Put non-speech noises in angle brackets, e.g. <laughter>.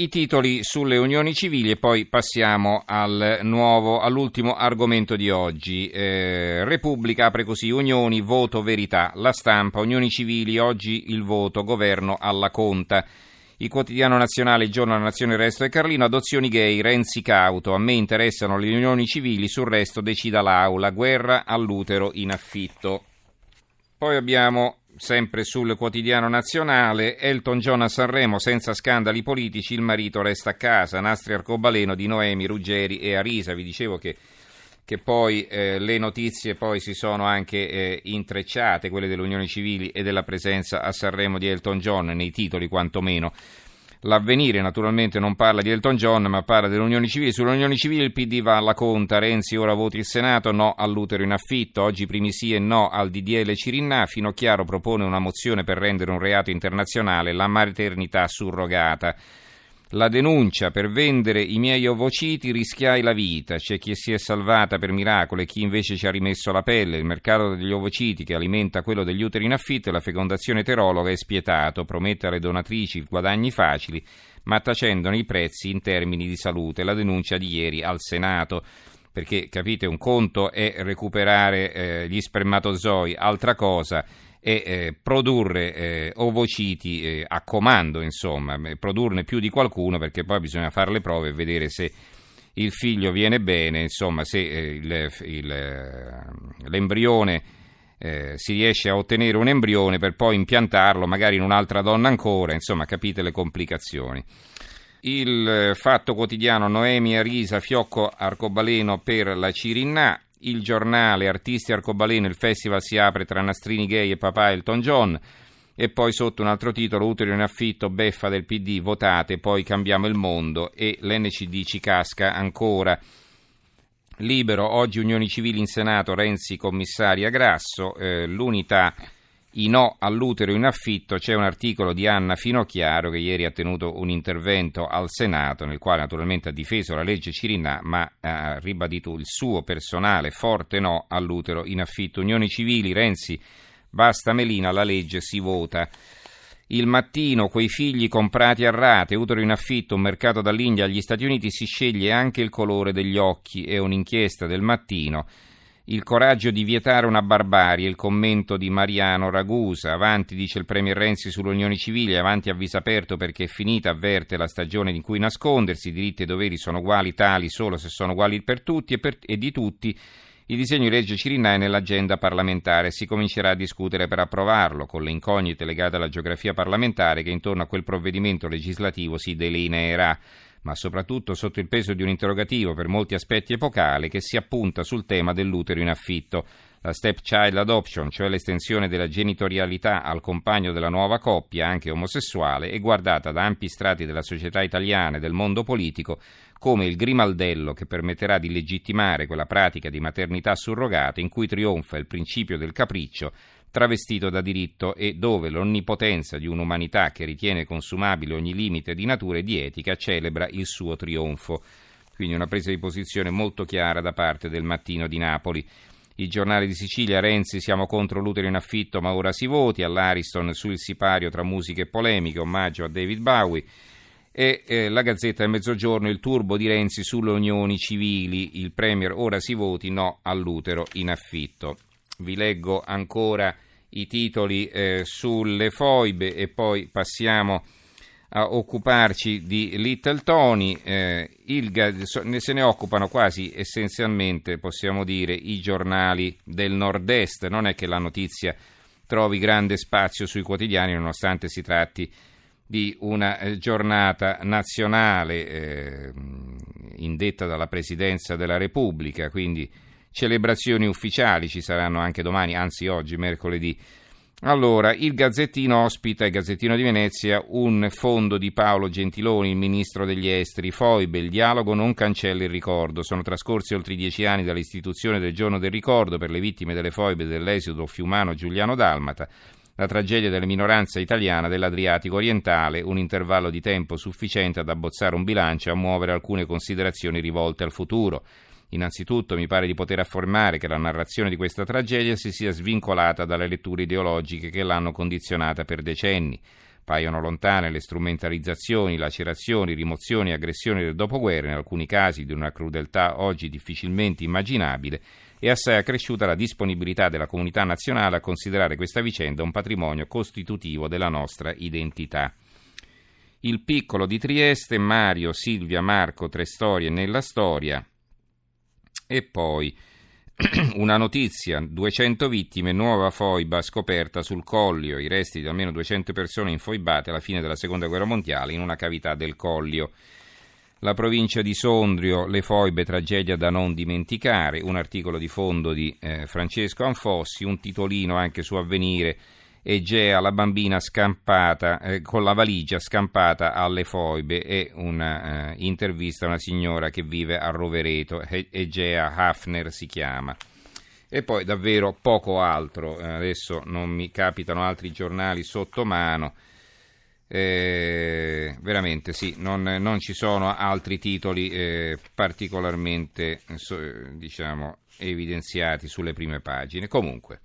I titoli sulle unioni civili e poi passiamo al nuovo, all'ultimo argomento di oggi. Eh, Repubblica apre così, unioni, voto, verità. La stampa, unioni civili, oggi il voto, governo alla conta. Il quotidiano nazionale, il giorno della nazione, il resto è Carlino, adozioni gay, Renzi cauto, a me interessano le unioni civili, sul resto decida l'aula, guerra all'utero in affitto. Poi abbiamo sempre sul quotidiano nazionale, Elton John a Sanremo senza scandali politici, il marito resta a casa, nastri arcobaleno di Noemi, Ruggeri e Arisa. Vi dicevo che, che poi eh, le notizie poi si sono anche eh, intrecciate, quelle delle unioni civili e della presenza a Sanremo di Elton John, nei titoli quantomeno. L'avvenire naturalmente non parla di Elton John, ma parla civili. Sulle unioni civili il PD va alla conta, Renzi ora voti il Senato, no all'utero in affitto, oggi primi sì e no al DDL Cirinna, Finocchiaro propone una mozione per rendere un reato internazionale la maternità surrogata. La denuncia per vendere i miei ovociti rischiai la vita. C'è chi si è salvata per miracolo e chi invece ci ha rimesso la pelle. Il mercato degli ovociti che alimenta quello degli uteri in affitto e la fecondazione eterologa è spietato. Promette alle donatrici guadagni facili, ma tacendone i prezzi in termini di salute. La denuncia di ieri al Senato perché capite un conto è recuperare eh, gli spermatozoi, altra cosa e eh, produrre eh, ovociti eh, a comando, insomma, produrne più di qualcuno perché poi bisogna fare le prove e vedere se il figlio viene bene, insomma, se eh, il, il, eh, l'embrione eh, si riesce a ottenere un embrione per poi impiantarlo magari in un'altra donna ancora, insomma, capite le complicazioni. Il fatto quotidiano Noemi Arisa Fiocco Arcobaleno per la Cirinnà, il giornale Artisti Arcobaleno, il festival si apre tra nastrini gay e papà Elton John. E poi sotto un altro titolo, utero in affitto, beffa del PD, votate, poi cambiamo il mondo e l'NCD ci casca ancora. Libero, oggi unioni civili in Senato, Renzi commissaria Grasso, eh, l'unità i no all'utero in affitto, c'è un articolo di Anna Finocchiaro che ieri ha tenuto un intervento al Senato nel quale naturalmente ha difeso la legge Cirinà ma ha ribadito il suo personale forte no all'utero in affitto. Unioni civili, Renzi, basta Melina, la legge si vota. Il mattino, quei figli comprati a rate, utero in affitto, un mercato dall'India agli Stati Uniti, si sceglie anche il colore degli occhi. È un'inchiesta del mattino. Il coraggio di vietare una barbarie, il commento di Mariano Ragusa. Avanti, dice il Premier Renzi sulle unioni civili, avanti a viso aperto perché è finita, avverte la stagione in cui nascondersi, diritti e doveri sono uguali tali solo se sono uguali per tutti e, per, e di tutti. Il disegno di legge Cirinà è nell'agenda parlamentare, si comincerà a discutere per approvarlo, con le incognite legate alla geografia parlamentare che intorno a quel provvedimento legislativo si delineerà ma soprattutto sotto il peso di un interrogativo per molti aspetti epocale che si appunta sul tema dell'utero in affitto. La stepchild adoption, cioè l'estensione della genitorialità al compagno della nuova coppia, anche omosessuale, è guardata da ampi strati della società italiana e del mondo politico come il grimaldello che permetterà di legittimare quella pratica di maternità surrogata in cui trionfa il principio del capriccio travestito da diritto e dove l'onnipotenza di un'umanità che ritiene consumabile ogni limite di natura e di etica celebra il suo trionfo. Quindi una presa di posizione molto chiara da parte del mattino di Napoli. Il giornale di Sicilia, Renzi, siamo contro l'utero in affitto, ma ora si voti. All'Ariston sul sipario tra musiche e polemiche, omaggio a David Bowie. E eh, la Gazzetta del Mezzogiorno, il turbo di Renzi sulle unioni civili. Il Premier ora si voti, no all'utero in affitto vi leggo ancora i titoli eh, sulle foibe e poi passiamo a occuparci di Little Tony. Eh, il, se ne occupano quasi essenzialmente, possiamo dire, i giornali del nord-est. Non è che la notizia trovi grande spazio sui quotidiani, nonostante si tratti di una eh, giornata nazionale eh, indetta dalla Presidenza della Repubblica, quindi celebrazioni ufficiali ci saranno anche domani, anzi oggi, mercoledì. Allora, il Gazzettino ospita, il Gazzettino di Venezia, un fondo di Paolo Gentiloni, il ministro degli esteri. Foibe, il dialogo non cancella il ricordo. Sono trascorsi oltre dieci anni dall'istituzione del giorno del ricordo per le vittime delle foibe dell'esodo fiumano Giuliano Dalmata. La tragedia della minoranza italiana dell'Adriatico orientale, un intervallo di tempo sufficiente ad abbozzare un bilancio e a muovere alcune considerazioni rivolte al futuro. Innanzitutto mi pare di poter affermare che la narrazione di questa tragedia si sia svincolata dalle letture ideologiche che l'hanno condizionata per decenni. Paiono lontane le strumentalizzazioni, lacerazioni, rimozioni e aggressioni del dopoguerra, in alcuni casi di una crudeltà oggi difficilmente immaginabile, e assai accresciuta la disponibilità della comunità nazionale a considerare questa vicenda un patrimonio costitutivo della nostra identità. Il piccolo di Trieste, Mario, Silvia, Marco, tre storie nella storia. E poi <clears throat> una notizia, 200 vittime, nuova foiba scoperta sul Collio, i resti di almeno 200 persone infoibate alla fine della Seconda Guerra Mondiale in una cavità del Collio. La provincia di Sondrio, le foibe, tragedia da non dimenticare, un articolo di fondo di eh, Francesco Anfossi, un titolino anche su Avvenire, Egea, la bambina scampata, eh, con la valigia scampata alle foibe e un'intervista eh, a una signora che vive a Rovereto, Egea Hafner si chiama. E poi davvero poco altro, eh, adesso non mi capitano altri giornali sotto mano. Eh, veramente sì, non, non, ci sono altri titoli eh, particolarmente diciamo, evidenziati sulle prime pagine. Comunque.